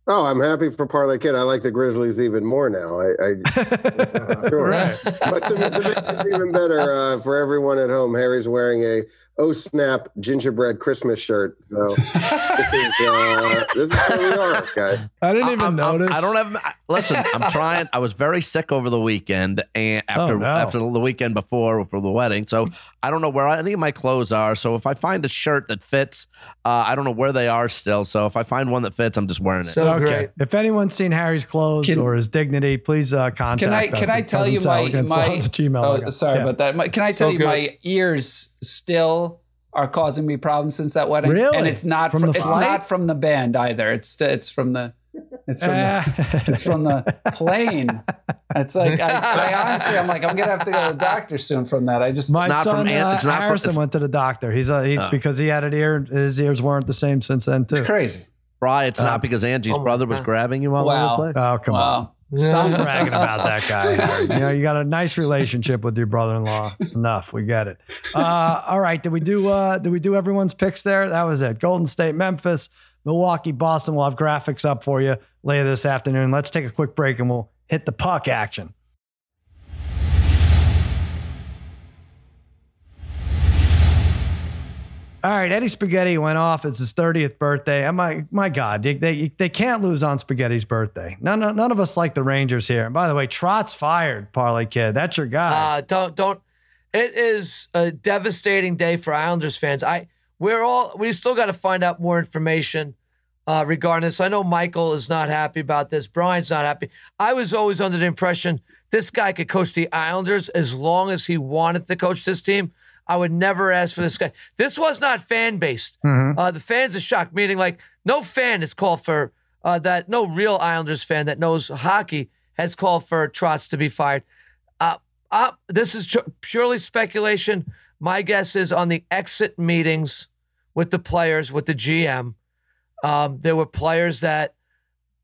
Oh, I'm happy for Parlay Kid. I like the Grizzlies even more now. I, I sure. Right. But to, to make it even better uh, for everyone at home, Harry's wearing a Oh Snap gingerbread Christmas shirt. So this is, uh, this is where we are, guys. I didn't even I'm- I'm- notice. I don't have. I- Listen, I'm trying. I was very sick over the weekend, and after Oh, no. after the weekend before for the wedding, so I don't know where any of my clothes are. So if I find a shirt that fits, uh, I don't know where they are still. So if I find one that fits, I'm just wearing it. So okay. great. If anyone's seen Harry's clothes Can- or his dignity, please uh, contact Can I us. can I tell you sell my my? lots of Gmail oh, sorry Yeah. about that. My, can I tell So you good. my ears still are causing me problems since that wedding? Really? And it's not From from, the it's flight? not from the band either. It's it's from the It's from, the, it's from the plane. It's like I, I honestly, I'm like, I'm gonna have to go to the doctor soon from that. I just My not from son Ant- uh, it's not from- it's- went to the doctor. He's uh, he, Oh. because he had an ear. His ears weren't the same since then too. it's crazy. Bry, it's Uh, not because Angie's oh brother was God. grabbing you all Wow. over the place. Oh come on! Stop bragging about that guy. You know you got a nice relationship with your brother-in-law. Enough. We get it. Uh, all right. Did we do? Uh, did we do everyone's picks there? That was it. Golden State, Memphis, Milwaukee, Boston. We'll have graphics up for you later this afternoon. Let's take a quick break and we'll hit the puck action. All right, Eddie Spaghetti went off. It's his 30th birthday. And my my God, they, they can't lose on Spaghetti's birthday. None none of us like the Rangers here. And by the way, Trotz fired, Parlay Kid. That's your guy. Uh, don't don't. It is a devastating day for Islanders fans. I we're all we still got to find out more information uh, regarding this. I know Michael is not happy about this. Brian's not happy. I was always under the impression this guy could coach the Islanders as long as he wanted to coach this team. I would never ask for this guy. This was not fan based. Mhm. Uh, the fans are shocked, meaning like no fan has called for uh, that. No real Islanders fan that knows hockey has called for Trotz to be fired. Uh, uh, this is ju- purely speculation. My guess is on the exit meetings with the players, with the GM, um, there were players that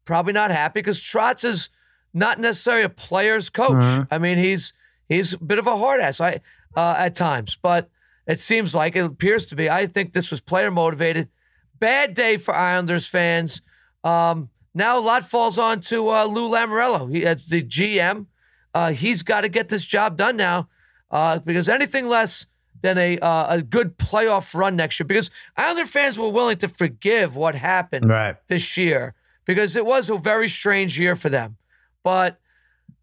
probably not happy because Trotz is not necessarily a player's coach. Mhm. I mean, he's he's a bit of a hard ass I, uh, at times, but it seems like it appears to be. I think this was player motivated. Bad day for Islanders fans. Um, now a lot falls on to uh, Lou Lamoriello. He, as the GM, uh, he's got to get this job done now uh, because anything less than a uh, a good playoff run next year. Because Islander fans were willing to forgive what happened right. this year because it was a very strange year for them. But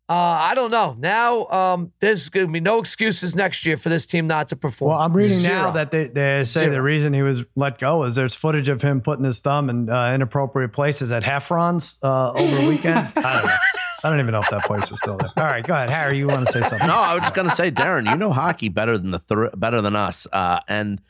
uh, I don't know. Now um, there's going to be no excuses next year for this team not to perform. Well, I'm reading Zero. now that they, they say Zero. the reason he was let go is there's footage of him putting his thumb in uh, inappropriate places at Heffron's uh, over the weekend. I don't know. I don't even know if that place is still there. All right, go ahead, Harry. You want to say something? No, I was just gonna say, Darren, you know hockey better than the thr better than us, uh, and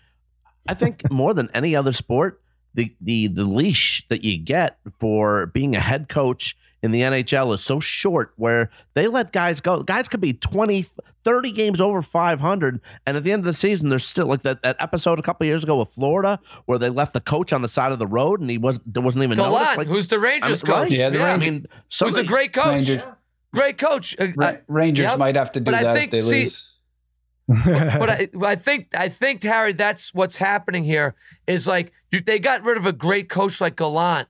I think more than any other sport, the the the leash that you get for being a head coach in the NHL is so short, where they let guys go. Guys could be 20, 30 games over five hundred, and at the end of the season, they're still like that, that episode a couple years ago with Florida, where they left the coach on the side of the road, and he was there wasn't even noticed. Gallant, Like, who's the I mean, Rangers coach? right? Yeah, the I Rangers- mean, some Who's of a great coach? Rangers, Great coach. Uh, Ra- Rangers yep. might have to do But I that think- if they see- lose. but I, I think I think Harry, that's what's happening here. Is like you, they got rid of a great coach like Gallant.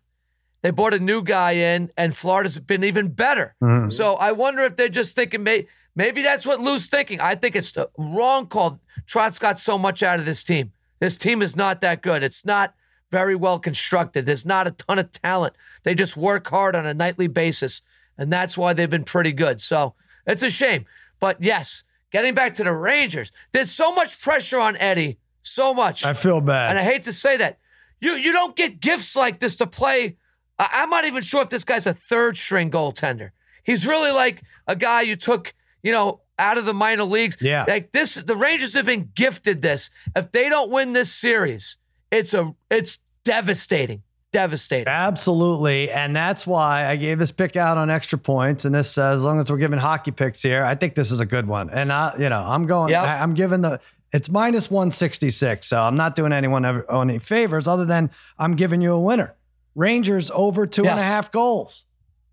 They brought a new guy in, and Florida's been even better. Mhm. So I wonder if they're just thinking may, maybe that's what Lou's thinking. I think it's the wrong call. Trotz got so much out of this team. This team is not that good. It's not very well constructed. There's not a ton of talent. They just work hard on a nightly basis, and that's why they've been pretty good. So it's a shame. But yes, getting back to the Rangers, there's so much pressure on Eddie. So much. I feel bad. And I hate to say that. You you don't get gifts like this to play. I, I'm not even sure if this guy's a third string goaltender. He's really like a guy you took, you know, out of the minor leagues. Yeah. Like this, the Rangers have been gifted this. If they don't win this series, it's a it's devastating. Devastating. Absolutely. And that's why I gave this pick out on extra points. And this says, as long as we're giving hockey picks here, I think this is a good one. And I, you know, I'm going, Yep. I, am giving the, it's minus 166. So I'm not doing anyone any favors other than I'm giving you a winner. Rangers over two and a half goals.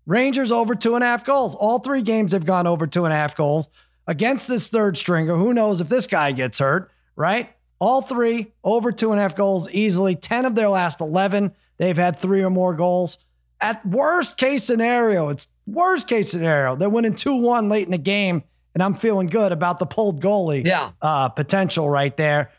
Rangers over two and a half goals. All three games have gone over two and a half goals against this third stringer. Who knows if this guy gets hurt, right? All three over two and a half goals easily. 10 of their last 11, they've had three or more goals. At worst case scenario, it's worst case scenario. They're winning 2 1 late in the game, and I'm feeling good about the pulled goalie Yeah. uh, potential right there.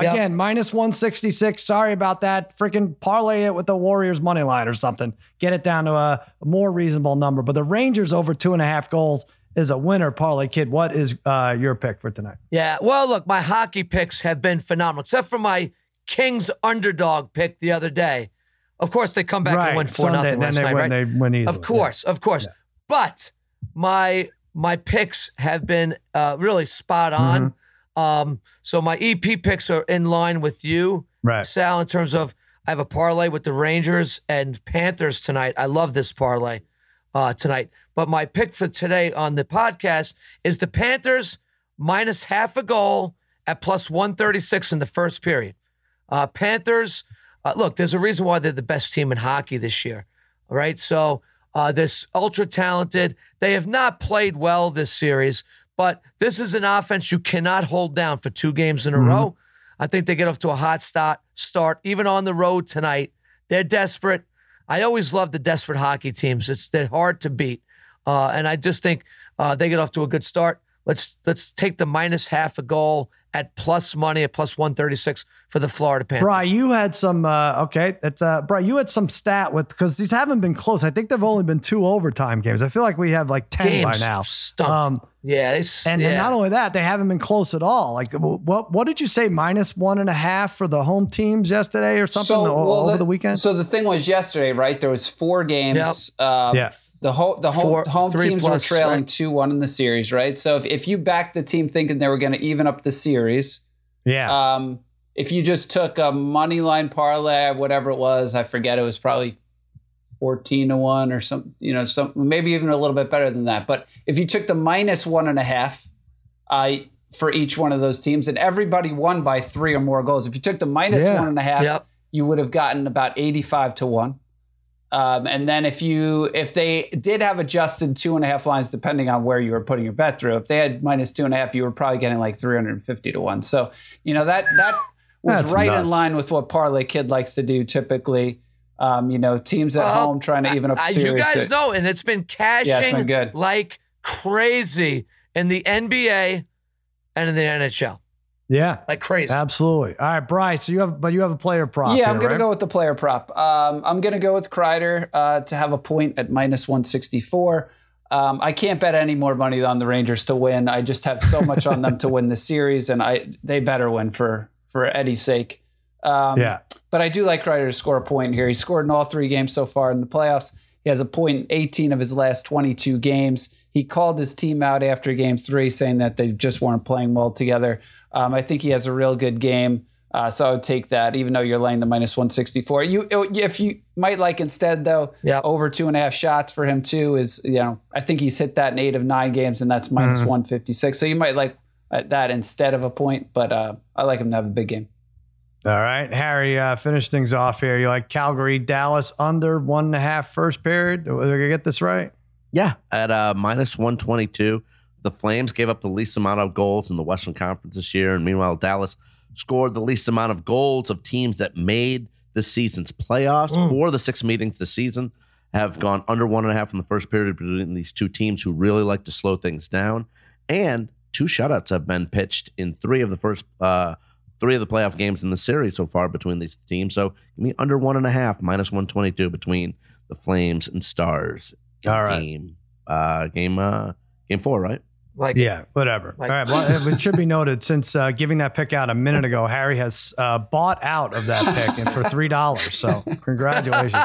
Yep. Again, minus 166. Sorry about that. Freaking parlay it with the Warriors money line or something. Get it down to a more reasonable number. But the Rangers over two and a half goals is a winner, parlay kid. What is uh, your pick for tonight? Yeah. Well, look, my hockey picks have been phenomenal, except for my Kings underdog pick the other day. Of course, they come back and win four Sunday, nothing then last they night, win, right? They win easily. Of course, of course. But my my picks have been uh, really spot on. Mm-hmm. Um, so my EP picks are in line with you, Right. Sal, in terms of I have a parlay with the Rangers and Panthers tonight. I love this parlay uh, tonight. But my pick for today on the podcast is the Panthers minus half a goal at plus 136 in the first period. Uh, Panthers, uh, look, there's a reason why they're the best team in hockey this year. All right. So uh, this ultra talented. They have not played well this series, but this is an offense you cannot hold down for two games in a row. I think they get off to a hot start, start even on the road tonight. They're desperate. I always love the desperate hockey teams. It's they're hard to beat, uh, and I just think uh, they get off to a good start. Let's let's take the minus half a goal at plus money at plus one thirty six for the Florida Panthers. Bry, you had some. Uh, okay, that's uh, Bry. You had some stat with because these haven't been close. I think they've only been two overtime games. I feel like we have like ten Games by now. stunk. Um, yeah, they, and, yeah. and not only that, they haven't been close at all. Like, what what did you say? Minus one and a half for the home teams yesterday or something o- well, over the, weekend. So the thing was yesterday, right? There was four games. Um, Yeah. The whole the home Four- home teams plus, were trailing right? two one in the series, right? So if, if you backed the team thinking they were going to even up the series, yeah, um, if you just took a money line parlay, whatever it was, I forget, it was probably fourteen to one or some, you know, some maybe even a little bit better than that. But if you took the minus one and a half, uh, for each one of those teams, and everybody won by three or more goals. If you took the minus Yeah. one and a half, Yep. you would have gotten about eighty-five to one. Um, and then if you if they did have adjusted two and a half lines, depending on where you were putting your bet through, if they had minus two and a half, you were probably getting like three hundred and fifty to one. So you know that that was That's right in line with what Parlay Kid likes to do typically. Um, you know, teams at Well, home trying to even up series. you guys So- know, and it's been cashing Yeah, it's been good. like crazy in the NBA and in the NHL, yeah, like crazy. absolutely. All right, Bryce. So you have, but you have a player prop. Yeah, here, I'm going right? to go with the player prop. Um, I'm going to go with Kreider uh, to have a point at minus 164. Um, I can't bet any more money on the Rangers to win. I just have so much on them to win the series, and I they better win for for Eddie's sake. Um, Yeah. but I do like Kreider to score a point here. He scored in all three games so far in the playoffs. He has a point in 18 of his last 22 games. He called his team out after game three, saying that they just weren't playing well together. Um, I think he has a real good game. Uh, so I would take that, even though you're laying the minus 164. You, if you might like instead though, Yep. over two and a half shots for him too is you know I think he's hit that in eight of nine games, and that's minus 156. So you might like uh, that instead of a point, but uh, I like him to have a big game. All right, Harry, uh, finish things off here. You like Calgary, Dallas under one and a half first period? Did I get this right? Yeah, at uh, minus 122. The Flames gave up the least amount of goals in the Western Conference this year. And meanwhile, Dallas scored the least amount of goals of teams that made this season's playoffs. Four of the six meetings this season have gone under one and a half in the first period between these two teams who really like to slow things down. And two shutouts have been pitched in three of the first uh, three of the playoff games in the series so far between these teams. So give me under one and a half, minus 122 between the Flames and Stars. All right. Game, uh, game, uh, game four, right? Like, Yeah, whatever. Like- All right. Well, it should be noted since uh, giving that pick out a minute ago, Harry has uh, bought out of that pick and for three dollars. So congratulations.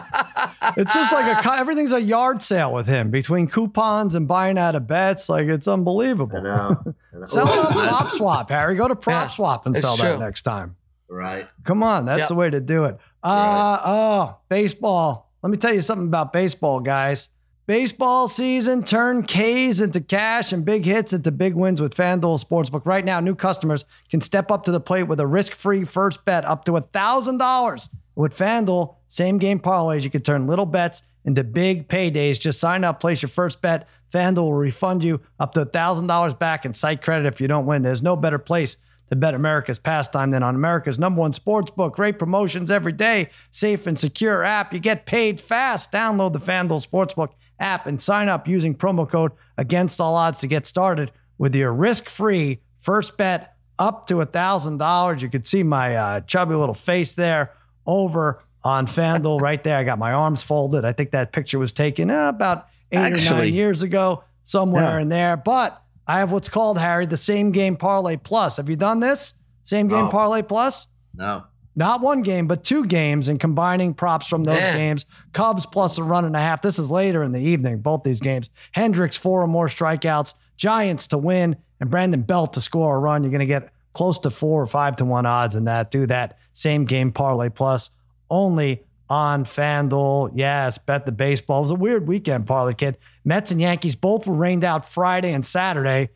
It's just like a everything's a yard sale with him between coupons and buying out of bets. Like it's unbelievable. I know. Sell it on PropSwap, Harry. Go to prop Yeah, swap and it's sell that next time. Right. Come on, that's Yep. the way to do it. Uh oh, baseball. Let me tell you something about baseball, guys. Baseball season turn K's into cash and big hits into big wins with FanDuel Sportsbook. Right now, new customers can step up to the plate with a risk-free first bet up to $1,000. With FanDuel, same game parlays, you can turn little bets into big paydays. Just sign up, place your first bet. FanDuel will refund you up to $1,000 back in site credit if you don't win. There's no better place to bet America's pastime than on America's number one sports book. Great promotions every day, safe and secure app. You get paid fast. Download the FanDuel Sportsbook app and sign up using promo code Against All Odds to get started with your risk-free first bet up to $1,000. You can see my uh, chubby little face there over on FanDuel right there. I got my arms folded. I think that picture was taken uh, about eight or nine years ago, somewhere Yeah. in there. But I have what's called, Harry, the same game parlay plus. Have you done this? Same game Oh. parlay plus? No. Not one game, but two games and combining props from those Man. games. Cubs plus a run and a half. This is later in the evening, both these games. Hendricks, four or more strikeouts. Giants to win and Brandon Belt to score a run. You're going to get close to four or five to one odds in that. Do that same game parlay plus only on FanDuel. Yes, bet the baseball. It was a weird weekend, Parlay Kid. Mets and Yankees both were rained out Friday and Saturday,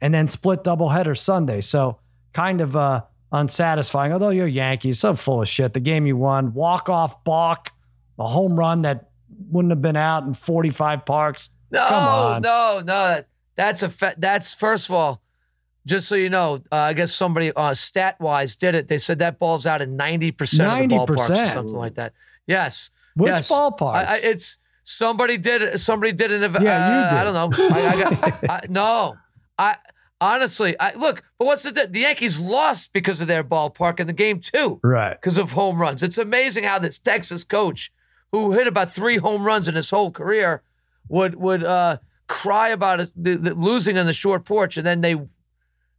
and then split doubleheader Sunday. So kind of uh, unsatisfying. Although you're Yankees, so full of shit. The game you won, walk off balk, a home run that wouldn't have been out in 45 parks. No, no, no. That, that's a fa- that's first of all, just so you know, uh, I guess somebody uh, stat wise did it. They said that ball's out in ninety percent of the ballparks or 90%. something like that. Yes, Which yes. I, I, it's somebody did it. Somebody did it. Yeah, you uh, did. I don't know. I, I got I, no. I honestly, I look. But what's the the Yankees lost because of their ballpark in the game too right. because of home runs. It's amazing how this Texas coach, who hit about three home runs in his whole career, would would uh, cry about it, the, the losing on the short porch, and then they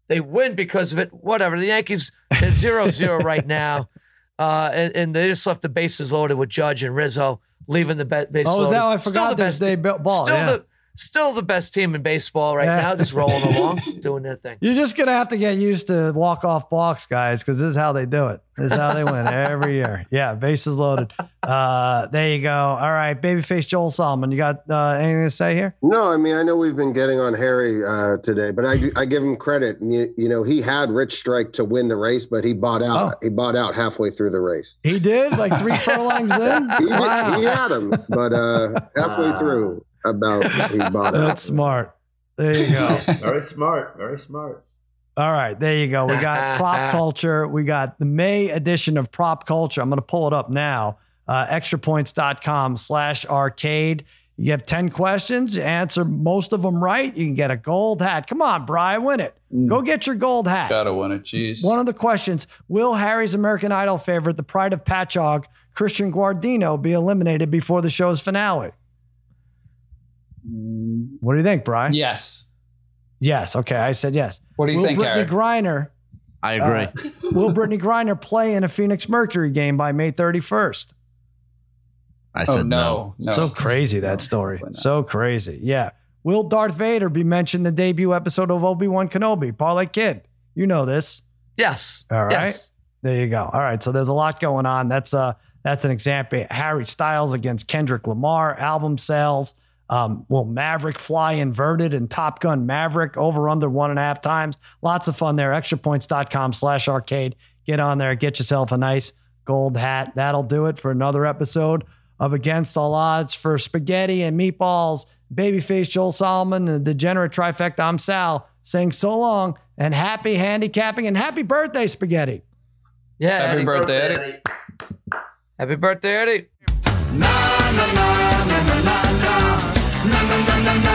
they win because of it. Whatever. The Yankees they're zero zero right now, uh, and, and they just left the bases loaded with Judge and Rizzo, leaving the be- base Oh, is that I Still forgot the there's best day ball? Still yeah. the still the best team in baseball right Yeah. now, just rolling along, doing their thing. You're just gonna have to get used to walk off blocks, guys, because this is how they do it. This is how they win every year. Yeah, bases loaded. Uh, there you go. All right, babyface Joel Solomon. You got uh, anything to say here? No, I mean I know we've been getting on Harry uh, today, but I, I give him credit. You, you know he had Rich Strike to win the race, but he bought out. Oh. He bought out halfway through the race. He did like three furlongs in. He, Wow, he had him, but uh, halfway through, about he bought out. that's smart. There you go. Very smart. Very smart. All right, there you go. We got prop culture. We got the May edition of prop culture. I'm going to pull it up now. Uh, extrapoints.com slash arcade. You have 10 questions. You answer most of them right. You can get a gold hat. Come on, Brian, win it. Go get your gold hat. Gotta win it. Jeez. One of the questions Will Harry's American Idol favorite, the pride of Patchogue, Christian Guardino, be eliminated before the show's finale? What do you think, Brian? yes. Yes. Okay. I said yes. What do you Will think, Brittney Harry? Griner I agree. Uh, will Brittney Griner play in a Phoenix Mercury game by May 31st? I oh said no, no. So crazy that story. Probably. So crazy. Yeah. Will Darth Vader be mentioned in the debut episode of Obi Wan Kenobi? Parlay Kid, you know this. Yes. All right. Yes. There you go. All right. So there's a lot going on. That's uh that's an example. Harry Styles against Kendrick Lamar, album sales. Um, will Maverick fly inverted and Top Gun Maverick over under one and a half times? Lots of fun there. Extrapoints.com slash arcade. Get on there, get yourself a nice gold hat. That'll do it for another episode of Against All Odds for spaghetti and meatballs. Babyface Joel Solomon, the degenerate trifecta. I'm Sal saying so long and happy handicapping and happy birthday, spaghetti. Yeah. Happy Eddie. birthday, Eddie. Happy birthday, Eddie. na na na